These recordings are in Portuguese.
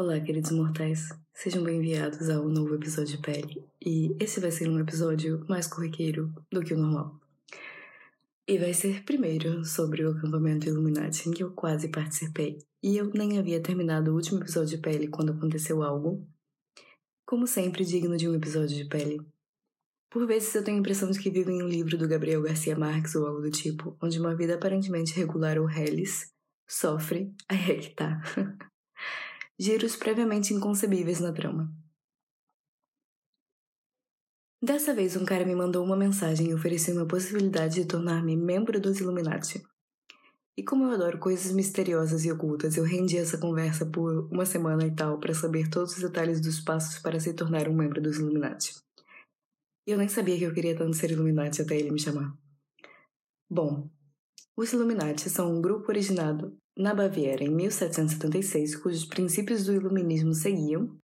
Olá, queridos mortais. Sejam bem-vindos ao novo episódio de Pele. E esse vai ser um episódio mais corriqueiro do que o normal. E vai ser primeiro sobre o acampamento Illuminati, em que eu quase participei. E eu nem havia terminado o último episódio de Pele quando aconteceu algo. Como sempre, digno de um episódio de Pele. Por vezes eu tenho a impressão de que vivo em um livro do Gabriel Garcia Marques ou algo do tipo, onde uma vida aparentemente regular ou reles sofre, aí é que tá. giros previamente inconcebíveis na trama. Dessa vez, um cara me mandou uma mensagem e ofereceu uma possibilidade de tornar-me membro dos Illuminati. E como eu adoro coisas misteriosas e ocultas, eu rendi essa conversa por uma semana e tal para saber todos os detalhes dos passos para se tornar um membro dos Illuminati. E eu nem sabia que eu queria tanto ser Illuminati até ele me chamar. Bom, os Illuminati são um grupo originado na Baviera em 1776, cujos princípios do iluminismo seguiam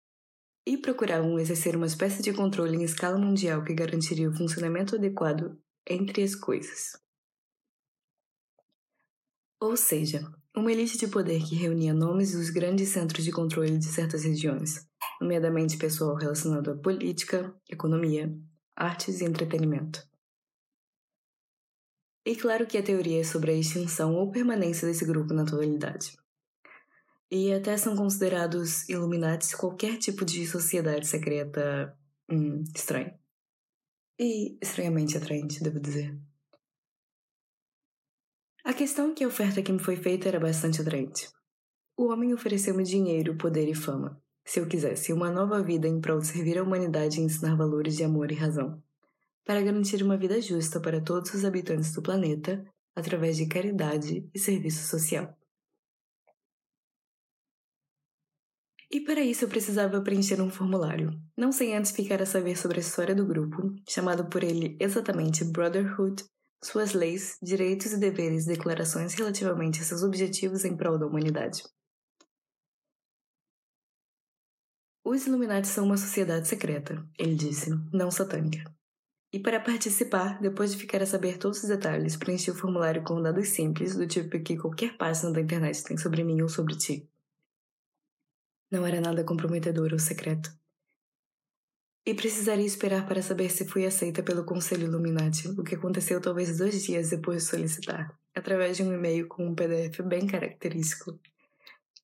e procuravam exercer uma espécie de controle em escala mundial que garantiria o funcionamento adequado entre as coisas. Ou seja, uma elite de poder que reunia nomes dos grandes centros de controle de certas regiões, nomeadamente pessoal relacionado à política, economia, artes e entretenimento. E claro que a teoria é sobre a extinção ou permanência desse grupo na atualidade. E até são considerados Illuminatis qualquer tipo de sociedade secreta hum, estranha. E estranhamente atraente, devo dizer. A questão é que a oferta que me foi feita era bastante atraente. O homem ofereceu-me dinheiro, poder e fama, se eu quisesse uma nova vida em prol de servir a humanidade e ensinar valores de amor e razão para garantir uma vida justa para todos os habitantes do planeta através de caridade e serviço social. E para isso eu precisava preencher um formulário, não sem antes ficar a saber sobre a história do grupo, chamado por ele exatamente Brotherhood, suas leis, direitos e deveres declarações relativamente a seus objetivos em prol da humanidade. Os Illuminati são uma sociedade secreta, ele disse, não satânica. E para participar, depois de ficar a saber todos os detalhes, preenchi o formulário com dados simples, do tipo que qualquer página da internet tem sobre mim ou sobre ti. Não era nada comprometedor ou secreto. E precisaria esperar para saber se fui aceita pelo Conselho Illuminati, o que aconteceu talvez dois dias depois de solicitar, através de um e-mail com um PDF bem característico,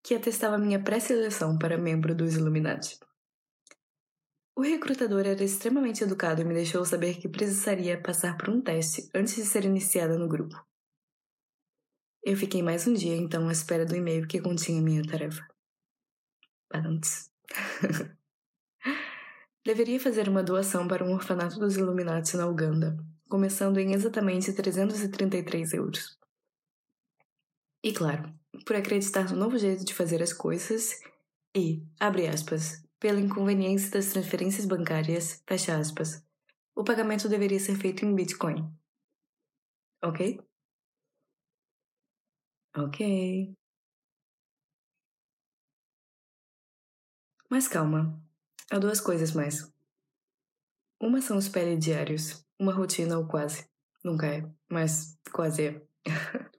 que atestava minha pré-seleção para membro dos Illuminati. O recrutador era extremamente educado e me deixou saber que precisaria passar por um teste antes de ser iniciada no grupo. Eu fiquei mais um dia, então, à espera do e-mail que continha minha tarefa. Antes. Deveria fazer uma doação para um orfanato dos Illuminati na Uganda, começando em exatamente 333 euros. E claro, por acreditar no novo jeito de fazer as coisas e, abre aspas, pela inconveniência das transferências bancárias, fecha aspas, o pagamento deveria ser feito em Bitcoin. Ok? Ok. Mas calma, há duas coisas mais. Uma são os pele diários, uma rotina ou quase. Nunca é, mas quase é.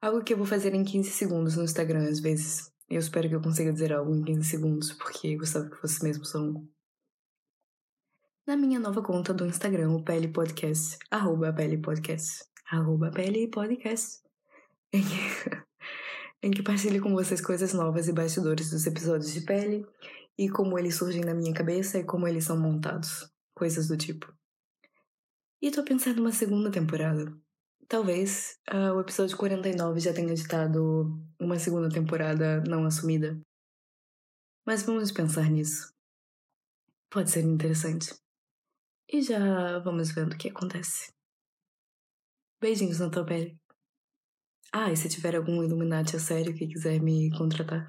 Algo que eu vou fazer em 15 segundos no Instagram às vezes. Eu espero que eu consiga dizer algo em 15 segundos, porque gostava que fosse mesmo só um. Na minha nova conta do Instagram, o PL Podcast, arroba PL Podcast, arroba PL Podcast, em que, em que partilho com vocês coisas novas e bastidores dos episódios de PL, e como eles surgem na minha cabeça e como eles são montados, coisas do tipo. E tô pensando numa segunda temporada. Talvez uh, o episódio 49 já tenha ditado uma segunda temporada não assumida. Mas vamos pensar nisso. Pode ser interessante. E já vamos vendo o que acontece. Beijinhos na tua pele. Ah, e se tiver algum Illuminati a sério que quiser me contratar.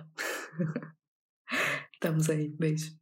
Estamos aí. Beijo.